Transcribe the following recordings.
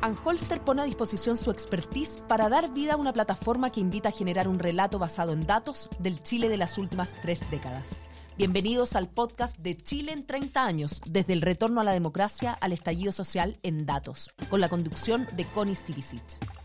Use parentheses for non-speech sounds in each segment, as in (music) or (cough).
Anholster pone a disposición su expertise para dar vida a una plataforma que invita a generar un relato basado en datos del Chile de las últimas tres décadas. Bienvenidos al podcast de Chile en 30 años, desde el retorno a la democracia al estallido social en datos, con la conducción de Connie Stivicic.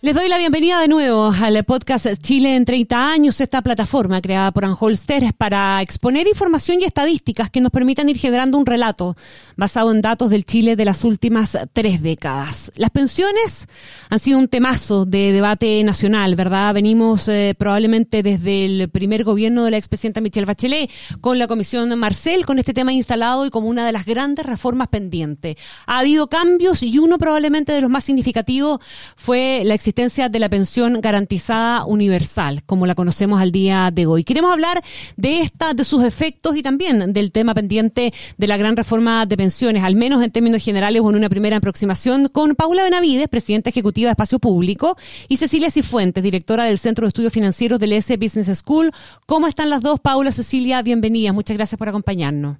Les doy la bienvenida de nuevo al podcast Chile en 30 años, esta plataforma creada por Anholster para exponer información y estadísticas que nos permitan ir generando un relato basado en datos del Chile de las últimas tres décadas. Las pensiones han sido un temazo de debate nacional, ¿verdad? Venimos eh, probablemente desde el primer gobierno de la expresidenta Michelle Bachelet con la comisión Marcel, con este tema instalado y como una de las grandes reformas pendientes. Ha habido cambios y uno probablemente de los más significativos fue la existencia de la pensión garantizada universal, como la conocemos al día de hoy. Queremos hablar de esta, de sus efectos y también del tema pendiente de la gran reforma de pensiones, al menos en términos generales o en una primera aproximación, con Paula Benavides, presidenta ejecutiva de Espacio Público, y Cecilia Cifuentes, directora del Centro de Estudios Financieros del S Business School. ¿Cómo están las dos? Paula, Cecilia, bienvenidas. Muchas gracias por acompañarnos.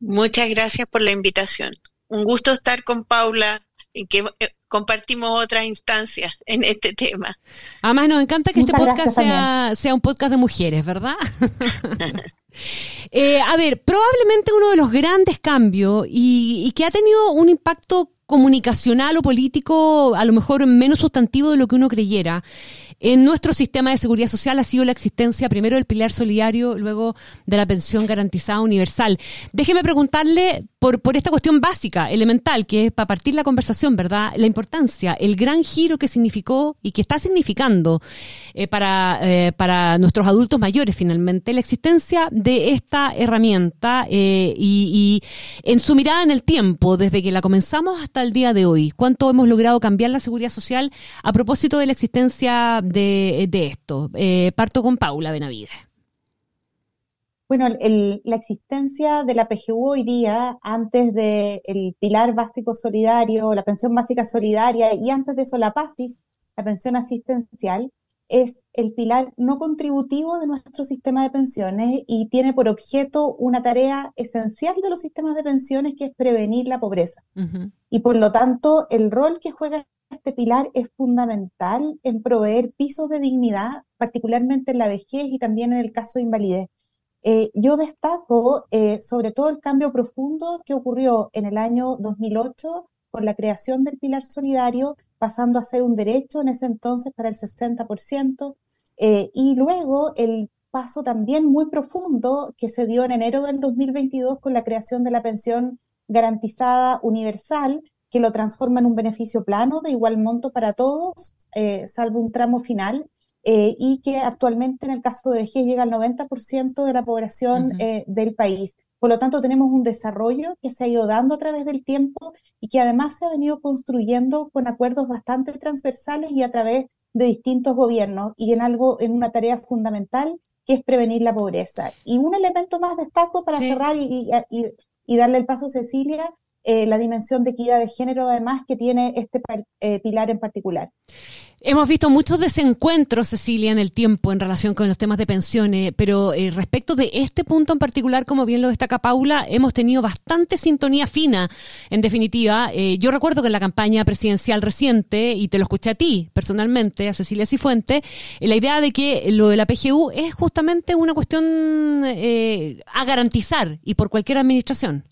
Muchas gracias por la invitación. Un gusto estar con Paula, que eh, compartimos otras instancias en este tema. Además, nos encanta que este podcast sea, sea, un podcast de mujeres, ¿verdad? (laughs) (laughs) eh, a ver, probablemente uno de los grandes cambios y, y que ha tenido un impacto comunicacional o político, a lo mejor menos sustantivo de lo que uno creyera, en nuestro sistema de seguridad social ha sido la existencia primero del pilar solidario, luego de la pensión garantizada universal. Déjeme preguntarle por, por esta cuestión básica, elemental, que es para partir la conversación, ¿verdad? La importancia, el gran giro que significó y que está significando eh, para, eh, para nuestros adultos mayores finalmente, la existencia de esta herramienta eh, y, y en su mirada en el tiempo, desde que la comenzamos hasta el día de hoy. ¿Cuánto hemos logrado cambiar la seguridad social a propósito de la existencia de, esto? Eh, parto con Paula Benavides. Bueno, la existencia de la PGU hoy día, antes del pilar básico solidario, la pensión básica solidaria y antes de eso la PASIS, la pensión asistencial, es el pilar no contributivo de nuestro sistema de pensiones y tiene por objeto una tarea esencial de los sistemas de pensiones que es prevenir la pobreza. Y por lo tanto, el rol que juega este pilar es fundamental en proveer pisos de dignidad, particularmente en la vejez y también en el caso de invalidez. Eh, yo destaco eh, sobre todo el cambio profundo que ocurrió en el año 2008 con la creación del pilar solidario, pasando a ser un derecho en ese entonces para el 60%, eh, y luego el paso también muy profundo que se dio en enero del 2022 con la creación de la pensión garantizada universal, que lo transforma en un beneficio plano de igual monto para todos, eh, salvo un tramo final, eh, y que actualmente en el caso de vejez llega al 90% de la población eh, del país. Por lo tanto, tenemos un desarrollo que se ha ido dando a través del tiempo y que además se ha venido construyendo con acuerdos bastante transversales y a través de distintos gobiernos y en algo, en una tarea fundamental que es prevenir la pobreza. Y un elemento más destaco para cerrar y, y, darle el paso a Cecilia eh, la dimensión de equidad de género, además, que tiene este eh, pilar en particular. Hemos visto muchos desencuentros, Cecilia, en el tiempo en relación con los temas de pensiones, pero eh, respecto de este punto en particular, como bien lo destaca Paula, hemos tenido bastante sintonía fina, en definitiva. yo recuerdo que en la campaña presidencial reciente, y te lo escuché a ti personalmente, a Cecilia Cifuente, la idea de que lo de la PGU es justamente una cuestión a garantizar y por cualquier administración.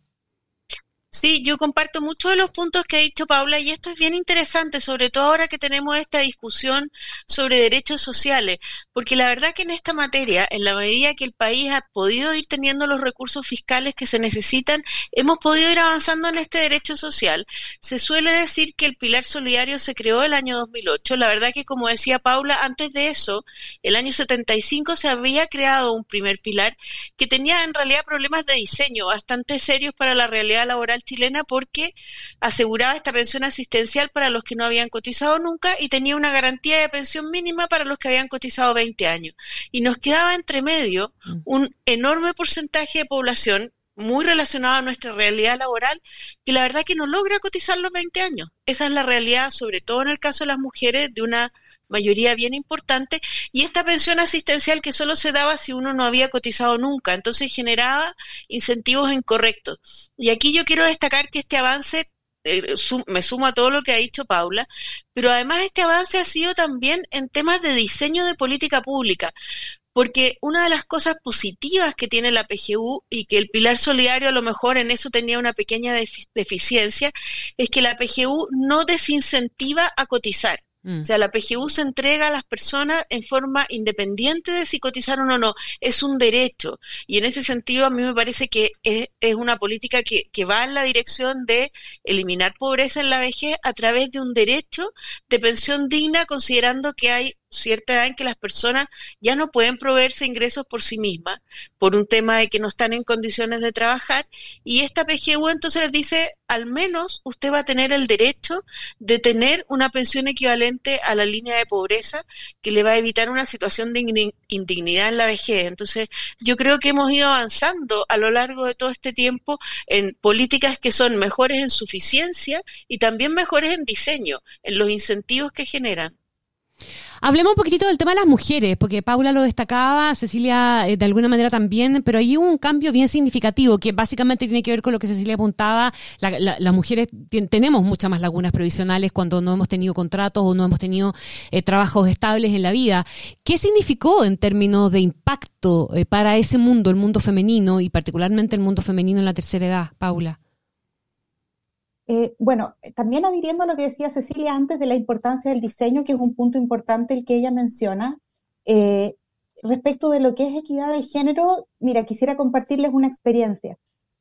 Sí, yo comparto muchos de los puntos que ha dicho Paula y esto es bien interesante, sobre todo ahora que tenemos esta discusión sobre derechos sociales, porque la verdad que en esta materia, en la medida que el país ha podido ir teniendo los recursos fiscales que se necesitan, hemos podido ir avanzando en este derecho social. Se suele decir que el pilar solidario se creó el año 2008, la verdad que como decía Paula, antes de eso, el año 75 se había creado un primer pilar que tenía en realidad problemas de diseño bastante serios para la realidad laboral chilena porque aseguraba esta pensión asistencial para los que no habían cotizado nunca y tenía una garantía de pensión mínima para los que habían cotizado 20 años. Y nos quedaba entre medio mm. un enorme porcentaje de población muy relacionado a nuestra realidad laboral, que la verdad que no logra cotizar los 20 años. Esa es la realidad, sobre todo en el caso de las mujeres, de una mayoría bien importante, y esta pensión asistencial que solo se daba si uno no había cotizado nunca, entonces generaba incentivos incorrectos. Y aquí yo quiero destacar que este avance eh, me sumo a todo lo que ha dicho Paula, pero además este avance ha sido también en temas de diseño de política pública, porque una de las cosas positivas que tiene la PGU y que el pilar solidario a lo mejor en eso tenía una pequeña deficiencia, es que la PGU no desincentiva a cotizar. Mm. O sea, la PGU se entrega a las personas en forma independiente de si cotizaron o no. Es un derecho. Y en ese sentido, a mí me parece que es, una política que, que, va en la dirección de eliminar pobreza en la vejez a través de un derecho de pensión digna, considerando que hay cierta edad en que las personas ya no pueden proveerse ingresos por sí mismas, por un tema de que no están en condiciones de trabajar, y esta PGU entonces les dice, al menos usted va a tener el derecho de tener una pensión equivalente a la línea de pobreza que le va a evitar una situación de indignidad en la vejez. Entonces, yo creo que hemos ido avanzando a lo largo de todo este tiempo en políticas que son mejores en suficiencia y también mejores en diseño, en los incentivos que generan. Hablemos un poquitito del tema de las mujeres, porque Paula lo destacaba, Cecilia eh, de alguna manera también, pero hay un cambio bien significativo que básicamente tiene que ver con lo que Cecilia apuntaba. las mujeres tenemos muchas más lagunas previsionales cuando no hemos tenido contratos o no hemos tenido eh, trabajos estables en la vida. ¿Qué significó en términos de impacto eh, para ese mundo, el mundo femenino y particularmente el mundo femenino en la tercera edad, Paula? Eh, bueno, también adhiriendo a lo que decía Cecilia antes de la importancia del diseño, que es un punto importante el que ella menciona, eh, respecto de lo que es equidad de género, mira, quisiera compartirles una experiencia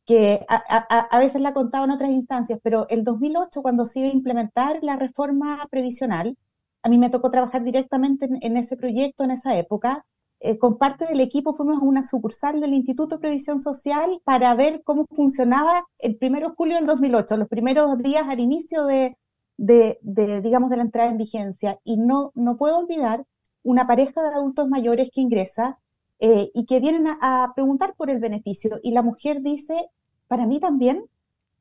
que a, veces la he contado en otras instancias, pero el 2008, cuando se iba a implementar la reforma previsional, a mí me tocó trabajar directamente en ese proyecto en esa época, eh, con parte del equipo fuimos a una sucursal del Instituto de Previsión Social para ver cómo funcionaba el 1 de julio del 2008, los primeros días al inicio de, de, digamos, de la entrada en vigencia. Y no, no puedo olvidar una pareja de adultos mayores que ingresa eh, y que vienen a, preguntar por el beneficio. Y la mujer dice, para mí también.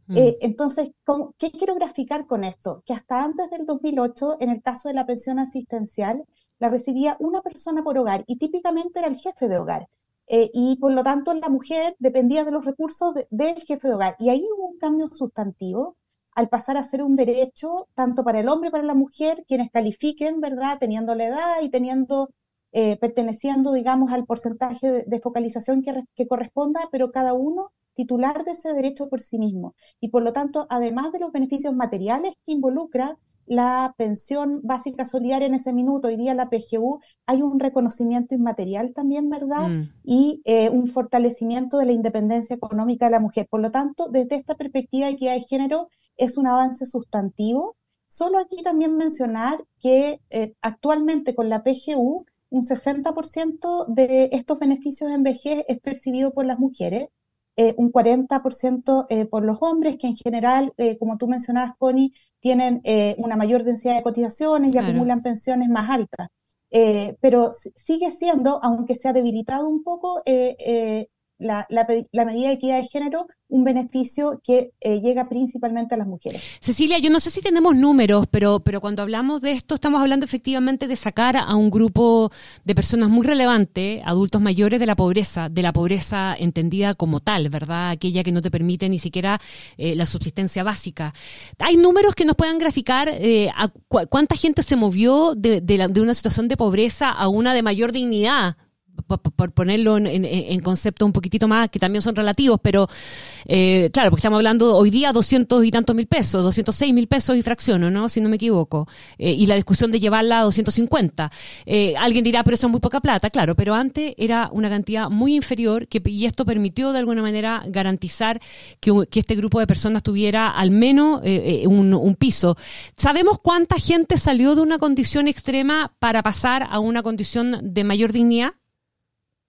Mm. Eh, entonces, ¿qué quiero graficar con esto? Que hasta antes del 2008, en el caso de la pensión asistencial, la recibía una persona por hogar y típicamente era el jefe de hogar. Eh, y por lo tanto la mujer dependía de los recursos del jefe de hogar. Y ahí hubo un cambio sustantivo al pasar a ser un derecho tanto para el hombre como para la mujer, quienes califiquen, ¿verdad? Teniendo la edad y teniendo, eh, perteneciendo, digamos, al porcentaje de, focalización que, que corresponda, pero cada uno titular de ese derecho por sí mismo. Y por lo tanto, además de los beneficios materiales que involucra, la pensión básica solidaria en ese minuto, hoy día la PGU, hay un reconocimiento inmaterial también, ¿verdad? Mm. Y eh, un fortalecimiento de la independencia económica de la mujer. Por lo tanto, desde esta perspectiva de equidad de género, es un avance sustantivo. Solo aquí también mencionar que eh, actualmente con la PGU, un 60% de estos beneficios en vejez es percibido por las mujeres, eh, un 40% por los hombres, que en general, como tú mencionabas, Connie, tienen eh, una mayor densidad de cotizaciones y acumulan pensiones más altas. Eh, pero sigue siendo, aunque se ha debilitado un poco, eh, la, la, medida de equidad de género un beneficio que eh, llega principalmente a las mujeres. Cecilia, yo no sé si tenemos números, pero, pero cuando hablamos de esto estamos hablando efectivamente de sacar a un grupo de personas muy relevante, adultos mayores de la pobreza, de la pobreza entendida como tal, ¿verdad? Aquella que no te permite ni siquiera eh, la subsistencia básica. ¿Hay números que nos puedan graficar eh, cuánta gente se movió de, de una situación de pobreza a una de mayor dignidad? Por, ponerlo en, concepto un poquitito más, que también son relativos, pero eh, claro, porque estamos hablando hoy día 200 y tantos mil pesos, 206 mil pesos y fracciono, ¿no? Si no me equivoco. Eh, y la discusión de llevarla a 250. Eh, alguien dirá, pero eso es muy poca plata, claro, pero antes era una cantidad muy inferior que, y esto permitió de alguna manera garantizar que, este grupo de personas tuviera al menos un, un piso. ¿Sabemos cuánta gente salió de una condición extrema para pasar a una condición de mayor dignidad?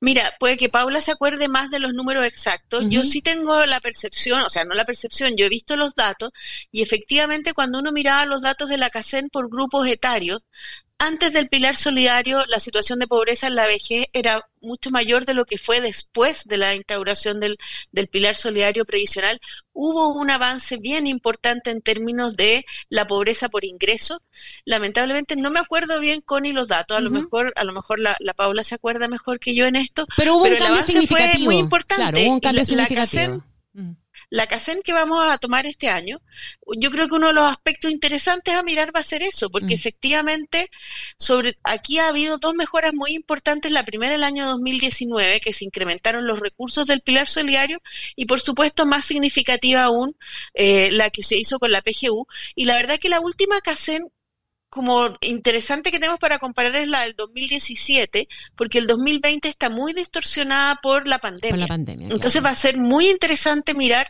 Mira, puede que Paula se acuerde más de los números exactos. Yo sí tengo la percepción, o sea, no la percepción, yo he visto los datos y efectivamente cuando uno miraba los datos de la CACEN por grupos etarios, antes del pilar solidario, la situación de pobreza en la vejez era mucho mayor de lo que fue después de la instauración del, pilar solidario previsional. Hubo un avance bien importante en términos de la pobreza por ingreso. Lamentablemente no me acuerdo bien con y los datos. A lo mejor, a lo mejor la, Paula se acuerda mejor que yo en esto. Pero hubo un cambio significativo. fue muy importante. Claro, hubo un cambio significativo la CACEN que vamos a tomar este año, yo creo que uno de los aspectos interesantes a mirar va a ser eso, porque mm. efectivamente sobre aquí ha habido dos mejoras muy importantes. La primera el año 2019, que se incrementaron los recursos del pilar solidario, y por supuesto más significativa aún eh, la que se hizo con la PGU. Y la verdad que la última CACEN como interesante que tenemos para comparar es la del 2017, porque el 2020 está muy distorsionada por la pandemia. Entonces va a ser muy interesante mirar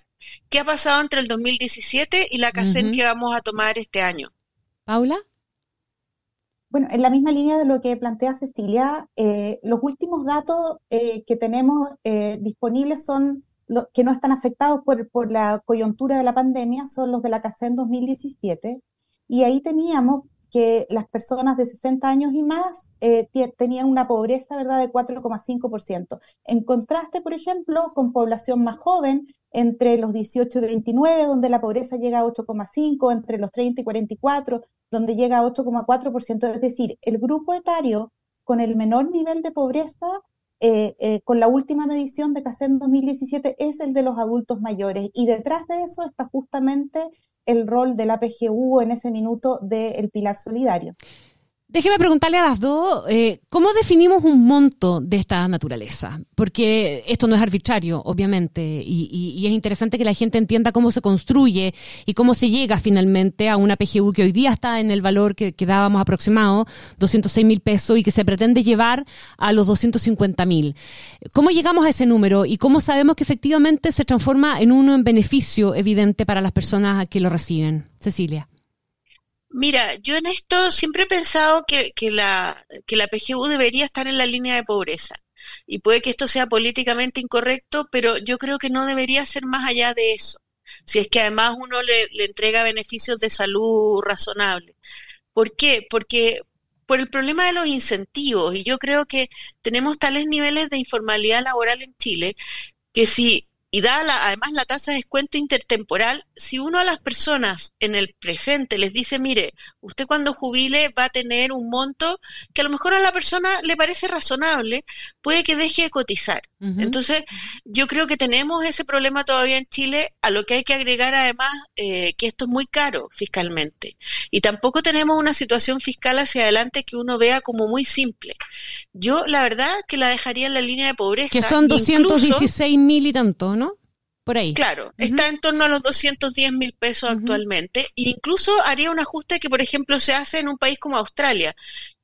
qué ha pasado entre el 2017 y la CACEN que vamos a tomar este año. Paula. Bueno, en la misma línea de lo que plantea Cecilia, eh, los últimos datos eh, que tenemos eh, disponibles son los que no están afectados por, por, la coyuntura de la pandemia, son los de la CACEN 2017. Y ahí teníamos que las personas de 60 años y más eh, tenían una pobreza ¿verdad? de 4,5%. En contraste, por ejemplo, con población más joven, entre los 18 y 29, donde la pobreza llega a 8,5%, entre los 30 y 44, donde llega a 8,4%. Es decir, el grupo etario con el menor nivel de pobreza, eh, eh, con la última medición de CACEN 2017, es el de los adultos mayores. Y detrás de eso está justamente el rol de la PGU en ese minuto del pilar solidario. Déjeme preguntarle a las dos, eh, ¿cómo definimos un monto de esta naturaleza? Porque esto no es arbitrario, obviamente, y, es interesante que la gente entienda cómo se construye y cómo se llega finalmente a una PGU que hoy día está en el valor que, que dábamos aproximado, 206 mil pesos, y que se pretende llevar a los 250 mil. ¿Cómo llegamos a ese número y cómo sabemos que efectivamente se transforma en uno en beneficio evidente para las personas que lo reciben? Cecilia. Mira, yo en esto siempre he pensado que, que, la, que la PGU debería estar en la línea de pobreza. Y puede que esto sea políticamente incorrecto, pero yo creo que no debería ser más allá de eso. Si es que además uno le, le entrega beneficios de salud razonables. ¿Por qué? Porque por el problema de los incentivos, y yo creo que tenemos tales niveles de informalidad laboral en Chile que si y da además la tasa de descuento intertemporal, si uno a las personas en el presente les dice, mire, usted cuando jubile va a tener un monto que a lo mejor a la persona le parece razonable, puede que deje de cotizar. Entonces, yo creo que tenemos ese problema todavía en Chile, a lo que hay que agregar además eh, que esto es muy caro fiscalmente. Y tampoco tenemos una situación fiscal hacia adelante que uno vea como muy simple. Yo, la verdad, que la dejaría en la línea de pobreza. Que son 216 mil y tanto, ¿no? Por ahí. Claro, está en torno a los 210 mil pesos actualmente. E incluso haría un ajuste que, por ejemplo, se hace en un país como Australia,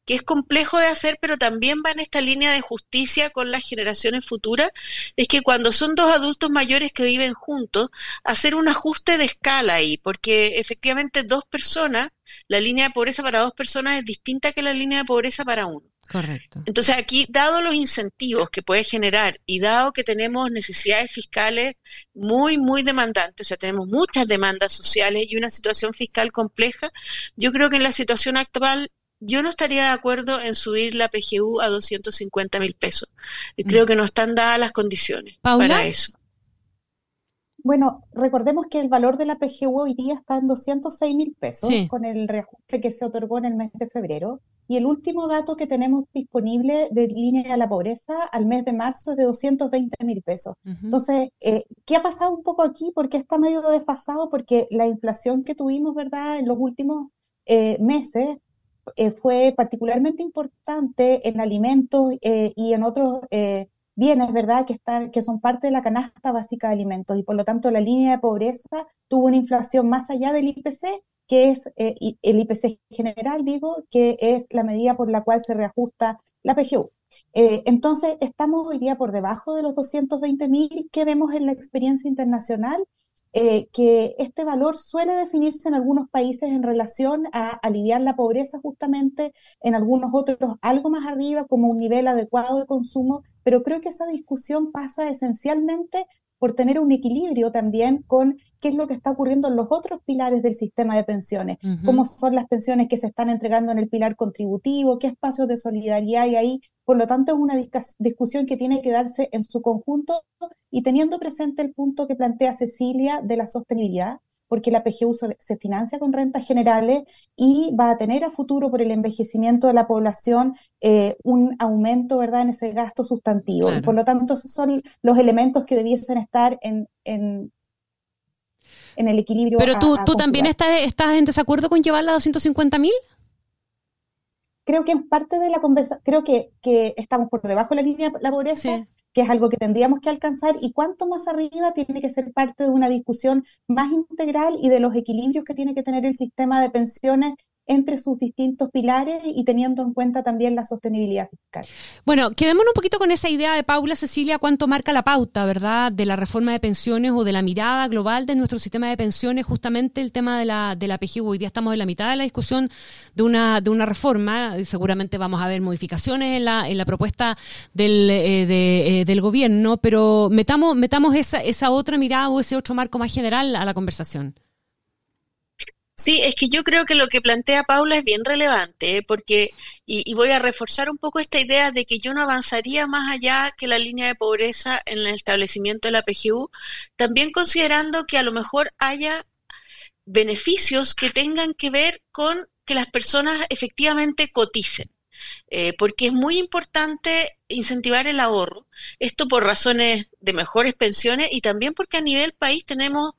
que es complejo de hacer, pero también va en esta línea de justicia con las generaciones futuras, es que cuando son dos adultos mayores que viven juntos, hacer un ajuste de escala ahí, porque efectivamente dos personas, la línea de pobreza para dos personas es distinta que la línea de pobreza para uno. Correcto. Entonces aquí, dado los incentivos que puede generar y dado que tenemos necesidades fiscales muy, muy demandantes, o sea, tenemos muchas demandas sociales y una situación fiscal compleja, yo creo que en la situación actual yo no estaría de acuerdo en subir la PGU a 250 mil pesos. Y creo mm. que no están dadas las condiciones para eso. Bueno, recordemos que el valor de la PGU hoy día está en 206 mil pesos con el reajuste que se otorgó en el mes de febrero. Y el último dato que tenemos disponible de línea a la pobreza al mes de marzo es de 220 mil pesos. Entonces, eh, ¿qué ha pasado un poco aquí? ¿Por qué está medio desfasado? Porque la inflación que tuvimos, ¿verdad?, en los últimos eh, meses eh, fue particularmente importante en alimentos y en otros bienes, ¿verdad?, que, están, que son parte de la canasta básica de alimentos y por lo tanto la línea de pobreza tuvo una inflación más allá del IPC, que es eh, el IPC general, digo, que es la medida por la cual se reajusta la PGU. Eh, entonces, estamos hoy día por debajo de los 220 mil que vemos en la experiencia internacional eh, que este valor suele definirse en algunos países en relación a aliviar la pobreza justamente, en algunos otros algo más arriba como un nivel adecuado de consumo, pero creo que esa discusión pasa esencialmente por tener un equilibrio también con qué es lo que está ocurriendo en los otros pilares del sistema de pensiones, cómo son las pensiones que se están entregando en el pilar contributivo, qué espacios de solidaridad hay ahí. Por lo tanto, es una discusión que tiene que darse en su conjunto y teniendo presente el punto que plantea Cecilia de la sostenibilidad, porque la PGU se financia con rentas generales y va a tener a futuro por el envejecimiento de la población eh, un aumento ¿verdad? en ese gasto sustantivo. por lo tanto, esos son los elementos que debiesen estar en, en, el equilibrio. Pero tú, tú también estás, estás en desacuerdo con llevarla a 250 mil? Creo que en parte de la conversación, creo que, que estamos por debajo de la línea de la pobreza que es algo que tendríamos que alcanzar, y cuánto más arriba tiene que ser parte de una discusión más integral y de los equilibrios que tiene que tener el sistema de pensiones entre sus distintos pilares y teniendo en cuenta también la sostenibilidad fiscal. Bueno, quedémonos un poquito con esa idea de Paula Cecilia, cuánto marca la pauta, ¿verdad?, de la reforma de pensiones o de la mirada global de nuestro sistema de pensiones, justamente el tema de la, de la PGU. Hoy día estamos en la mitad de la discusión de una, de una reforma, seguramente vamos a ver modificaciones en la, en la propuesta del, eh, eh, del gobierno, pero metamos, metamos esa, esa otra mirada o ese otro marco más general a la conversación. Sí, es que yo creo que lo que plantea Paula es bien relevante, ¿eh? porque, y, voy a reforzar un poco esta idea de que yo no avanzaría más allá que la línea de pobreza en el establecimiento de la PGU, también considerando que a lo mejor haya beneficios que tengan que ver con que las personas efectivamente coticen. Eh, porque es muy importante incentivar el ahorro, esto por razones de mejores pensiones y también porque a nivel país tenemos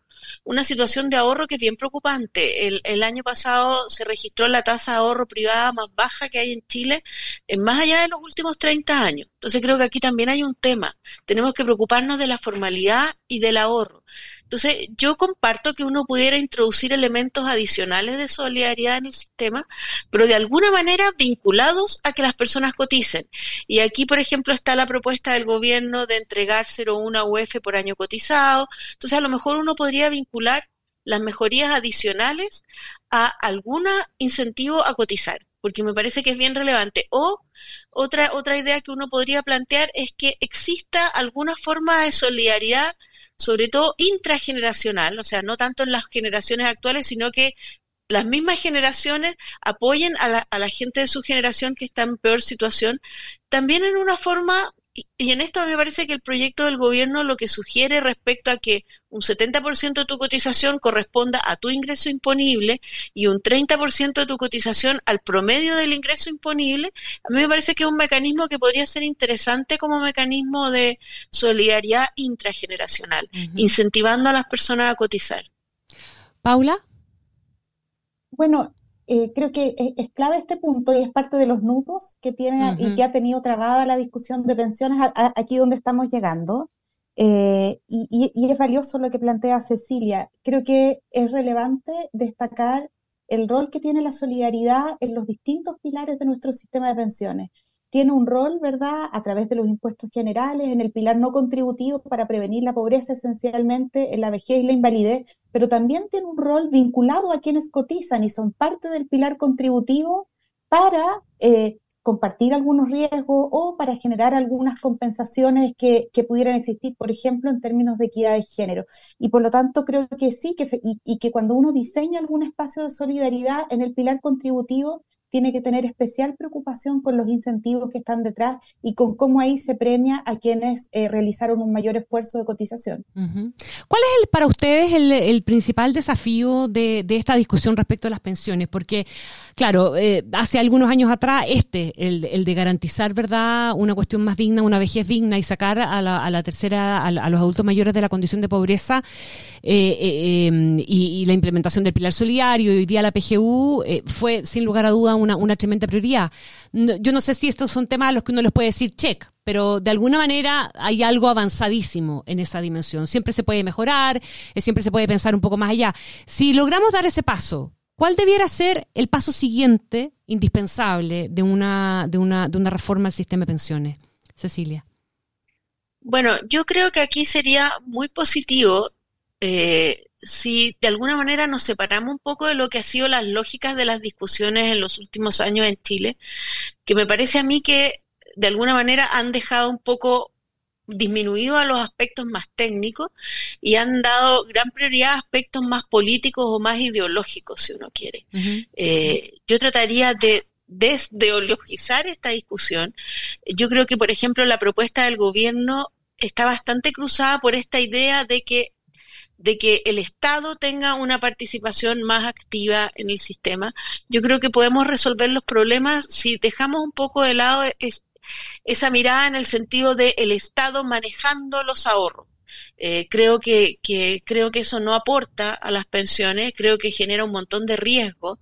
una situación de ahorro que es bien preocupante. El, año pasado se registró la tasa de ahorro privada más baja que hay en Chile, en más allá de los últimos 30 años. Entonces creo que aquí también hay un tema. Tenemos que preocuparnos de la formalidad y del ahorro. Entonces, yo comparto que uno pudiera introducir elementos adicionales de solidaridad en el sistema, pero de alguna manera vinculados a que las personas coticen. Y aquí, por ejemplo, está la propuesta del gobierno de entregar 0,1 UF por año cotizado. Entonces, a lo mejor uno podría vincular las mejorías adicionales a algún incentivo a cotizar porque me parece que es bien relevante. O otra, otra idea que uno podría plantear es que exista alguna forma de solidaridad sobre todo intrageneracional, o sea, no tanto en las generaciones actuales, sino que las mismas generaciones apoyen a la, a la gente de su generación que está en peor situación, también en una forma y, en esto me parece que el proyecto del gobierno lo que sugiere respecto a que un 70% de tu cotización corresponda a tu ingreso imponible y un 30% de tu cotización al promedio del ingreso imponible, a mí me parece que es un mecanismo que podría ser interesante como mecanismo de solidaridad intrageneracional, incentivando a las personas a cotizar. Paula. Bueno, eh, creo que es, clave este punto y es parte de los nudos que tiene y que ha tenido trabada la discusión de pensiones aquí donde estamos llegando. Eh, y, es valioso lo que plantea Cecilia. Creo que es relevante destacar el rol que tiene la solidaridad en los distintos pilares de nuestro sistema de pensiones tiene un rol, ¿verdad?, a través de los impuestos generales, en el pilar no contributivo para prevenir la pobreza esencialmente, en la vejez y la invalidez, pero también tiene un rol vinculado a quienes cotizan y son parte del pilar contributivo para eh, compartir algunos riesgos o para generar algunas compensaciones que, pudieran existir, por ejemplo, en términos de equidad de género. Y por lo tanto, creo que sí, que, y que cuando uno diseña algún espacio de solidaridad en el pilar contributivo, tiene que tener especial preocupación con los incentivos que están detrás y con cómo ahí se premia a quienes eh, realizaron un mayor esfuerzo de cotización. ¿Cuál es el, para ustedes el, principal desafío de, esta discusión respecto a las pensiones? Porque, claro, eh, hace algunos años atrás, este, el, de garantizar, ¿verdad?, una cuestión más digna, una vejez digna y sacar a la, tercera, a, los adultos mayores de la condición de pobreza eh, y, la implementación del pilar solidario y hoy día la PGU fue, sin lugar a duda, una, una tremenda prioridad. yo no sé si estos son temas a los que uno les puede decir check, pero de alguna manera hay algo avanzadísimo en esa dimensión. Siempre se puede mejorar, eh, siempre se puede pensar un poco más allá. Si logramos dar ese paso, ¿cuál debiera ser el paso siguiente indispensable de una, de una, de una reforma al sistema de pensiones? Cecilia. Bueno, yo creo que aquí sería muy positivo eh, si de alguna manera nos separamos un poco de lo que ha sido las lógicas de las discusiones en los últimos años en Chile, que me parece a mí que de alguna manera han dejado un poco disminuido a los aspectos más técnicos y han dado gran prioridad a aspectos más políticos o más ideológicos, si uno quiere. Eh, yo trataría de desdeologizar esta discusión. Yo creo que, por ejemplo, la propuesta del gobierno está bastante cruzada por esta idea de que de que el Estado tenga una participación más activa en el sistema. Yo creo que podemos resolver los problemas si dejamos un poco de lado esa mirada en el sentido de el Estado manejando los ahorros. Eh, creo que, creo que eso no aporta a las pensiones, creo que genera un montón de riesgo.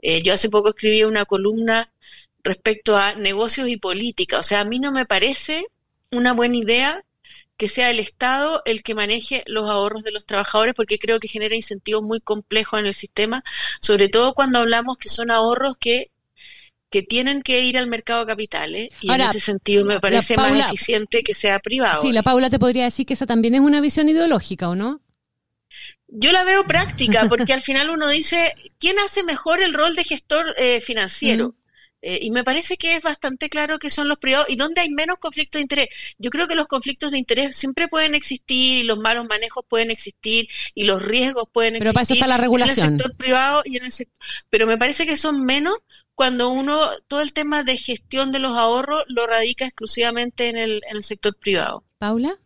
Eh, yo hace poco escribí una columna respecto a negocios y política. O sea, a mí no me parece una buena idea que sea el Estado el que maneje los ahorros de los trabajadores, porque creo que genera incentivos muy complejos en el sistema, sobre todo cuando hablamos que son ahorros que que tienen que ir al mercado de capitales y en ese sentido me parece más eficiente que sea privado. Sí, la Paula te podría decir que esa también es una visión ideológica, ¿o no? Yo la veo práctica, porque al final uno dice, ¿quién hace mejor el rol de gestor eh, financiero? Eh, y me parece que es bastante claro que son los privados y donde hay menos conflictos de interés. Yo creo que los conflictos de interés siempre pueden existir y los malos manejos pueden existir y los riesgos pueden existir. Pero para eso está la regulación. En el sector privado y en el sector. Pero me parece que son menos cuando uno, todo el tema de gestión de los ahorros lo radica exclusivamente en el, en el sector privado. Paula.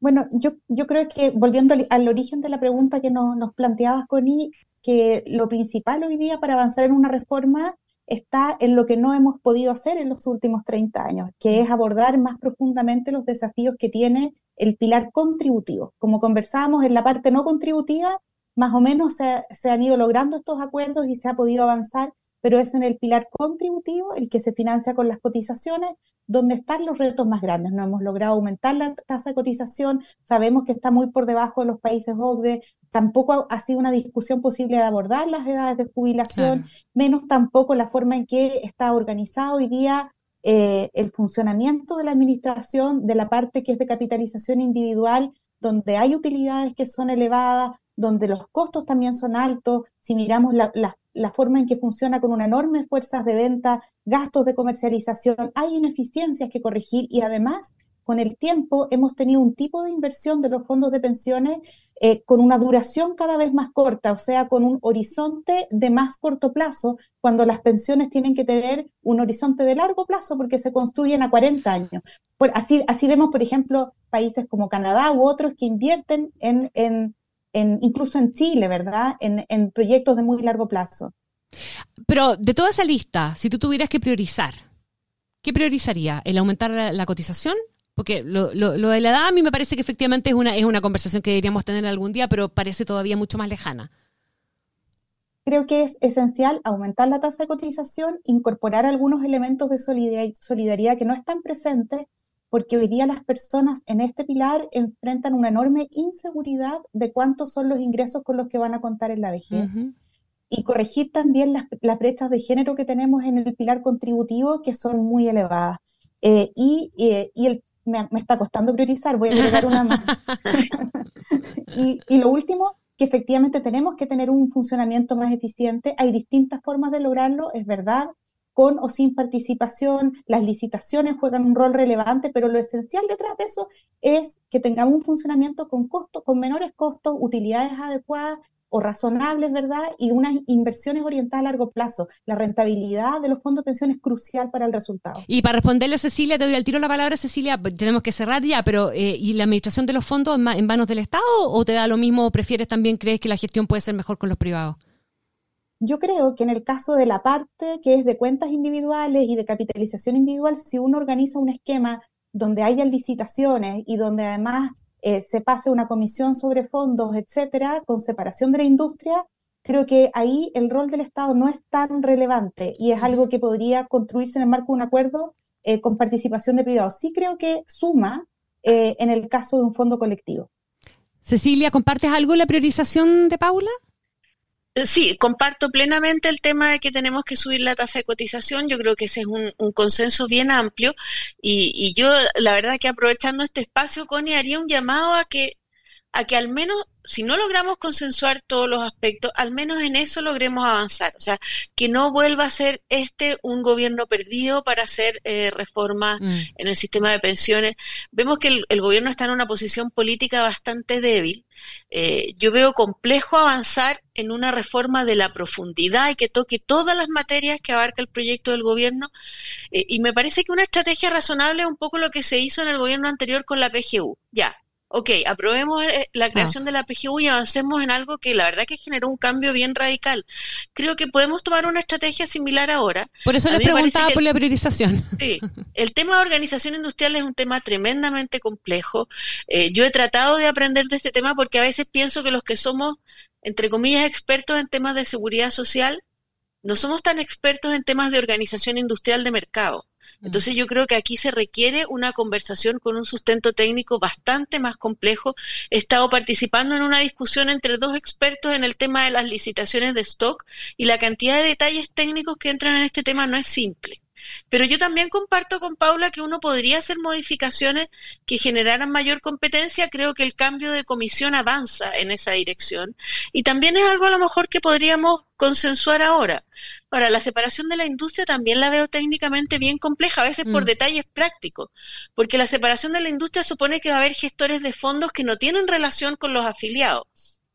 Bueno, yo, yo creo que volviendo al, origen de la pregunta que nos, nos planteabas, Connie, que lo principal hoy día para avanzar en una reforma está en lo que no hemos podido hacer en los últimos 30 años, que es abordar más profundamente los desafíos que tiene el pilar contributivo. Como conversábamos en la parte no contributiva, más o menos se, han ido logrando estos acuerdos y se ha podido avanzar, pero es en el pilar contributivo, el que se financia con las cotizaciones, donde están los retos más grandes. No hemos logrado aumentar la tasa de cotización, sabemos que está muy por debajo de los países OCDE, tampoco ha sido una discusión posible de abordar las edades de jubilación, menos tampoco la forma en que está organizado hoy día eh, el funcionamiento de la administración, de la parte que es de capitalización individual, donde hay utilidades que son elevadas, donde los costos también son altos, si miramos la, forma en que funciona con una enorme fuerzas de venta, gastos de comercialización, hay ineficiencias que corregir y además con el tiempo hemos tenido un tipo de inversión de los fondos de pensiones eh, con una duración cada vez más corta, o sea, con un horizonte de más corto plazo, cuando las pensiones tienen que tener un horizonte de largo plazo porque se construyen a 40 años. así, vemos, por ejemplo, países como Canadá u otros que invierten en incluso en Chile, ¿verdad? En, proyectos de muy largo plazo. Pero de toda esa lista, si tú tuvieras que priorizar, ¿qué priorizaría? ¿El aumentar la, cotización? Porque lo, de la edad a mí me parece que efectivamente es una, es una conversación que deberíamos tener algún día, pero parece todavía mucho más lejana. Creo que es esencial aumentar la tasa de cotización, incorporar algunos elementos de solidaridad que no están presentes porque hoy día las personas en este pilar enfrentan una enorme inseguridad de cuántos son los ingresos con los que van a contar en la vejez. Y corregir también las, brechas de género que tenemos en el pilar contributivo, que son muy elevadas. Eh, y, eh, me, está costando priorizar, voy a agregar una más. (laughs) y, y lo último, que efectivamente tenemos que tener un funcionamiento más eficiente. Hay distintas formas de lograrlo, es verdad, con o sin participación, las licitaciones juegan un rol relevante, pero lo esencial detrás de eso es que tengamos un funcionamiento con costos, con menores costos, utilidades adecuadas o razonables, ¿verdad? Y unas inversiones orientadas a largo plazo. La rentabilidad de los fondos de pensión es crucial para el resultado. Y para responderle a Cecilia, te doy al tiro la palabra, Cecilia, tenemos que cerrar ya, pero eh, ¿y la administración de los fondos en manos del Estado o te da lo mismo o prefieres también, crees que la gestión puede ser mejor con los privados? Yo creo que en el caso de la parte que es de cuentas individuales y de capitalización individual, si uno organiza un esquema donde haya licitaciones y donde además eh, se pase una comisión sobre fondos, etcétera, con separación de la industria, creo que ahí el rol del Estado no es tan relevante y es algo que podría construirse en el marco de un acuerdo eh, con participación de privados. Sí creo que suma eh, en el caso de un fondo colectivo. Cecilia, ¿compartes algo la priorización de Paula? Sí, comparto plenamente el tema de que tenemos que subir la tasa de cotización. Yo creo que ese es un, consenso bien amplio. Y, yo, la verdad que aprovechando este espacio, Connie, haría un llamado a que a que al menos, si no logramos consensuar todos los aspectos, al menos en eso logremos avanzar. O sea, que no vuelva a ser este un gobierno perdido para hacer eh, reformas mm. en el sistema de pensiones. Vemos que el, gobierno está en una posición política bastante débil. Eh, yo veo complejo avanzar en una reforma de la profundidad y que toque todas las materias que abarca el proyecto del gobierno. Eh, y me parece que una estrategia razonable es un poco lo que se hizo en el gobierno anterior con la PGU. Ya, ok, aprobemos eh, la ah. creación de la PGU y avancemos en algo que la verdad que generó un cambio bien radical. Creo que podemos tomar una estrategia similar ahora. Por eso le preguntaba por la priorización. (laughs) Sí, el tema de organización industrial es un tema tremendamente complejo. Eh, yo he tratado de aprender de este tema porque a veces pienso que los que somos, entre comillas, expertos en temas de seguridad social, no somos tan expertos en temas de organización industrial de mercado. Entonces yo creo que aquí se requiere una conversación con un sustento técnico bastante más complejo. He estado participando en una discusión entre dos expertos en el tema de las licitaciones de stock y la cantidad de detalles técnicos que entran en este tema no es simple. Pero yo también comparto con Paula que uno podría hacer modificaciones que generaran mayor competencia. Creo que el cambio de comisión avanza en esa dirección. Y también es algo a lo mejor que podríamos consensuar ahora. Ahora, la separación de la industria también la veo técnicamente bien compleja, a veces por mm. detalles prácticos, porque la separación de la industria supone que va a haber gestores de fondos que no tienen relación con los afiliados.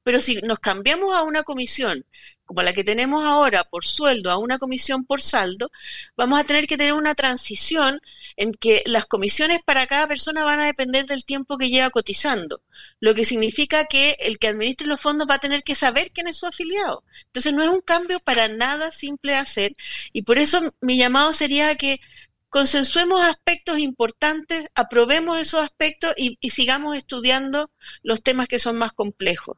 Pero si nos cambiamos a una comisión como la que tenemos ahora por sueldo a una comisión por saldo, vamos a tener que tener una transición en que las comisiones para cada persona van a depender del tiempo que lleva cotizando, lo que significa que el que administre los fondos va a tener que saber quién es su afiliado. Entonces no es un cambio para nada simple de hacer y por eso mi llamado sería que consensuemos aspectos importantes, aprobemos esos aspectos y, y sigamos estudiando los temas que son más complejos.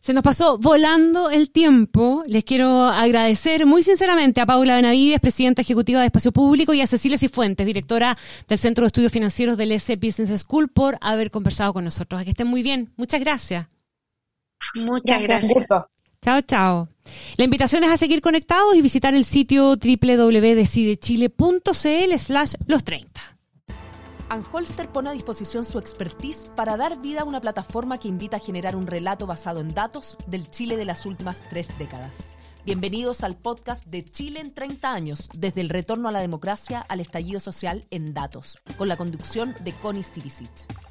Se nos pasó volando el tiempo. Les quiero agradecer muy sinceramente a Paula Benavides, presidenta ejecutiva de Espacio Público, y a Cecilia Cifuentes, directora del Centro de Estudios Financieros del S Business School, por haber conversado con nosotros. Que estén muy bien. Muchas gracias. Muchas gracias. Chao, chao. La invitación es a seguir conectados y visitar el sitio www.decidechile.cl slash los 30. Anholster pone a disposición su expertise para dar vida a una plataforma que invita a generar un relato basado en datos del Chile de las últimas tres décadas. Bienvenidos al podcast de Chile en 30 años, desde el retorno a la democracia al estallido social en datos, con la conducción de Connie Stivicic.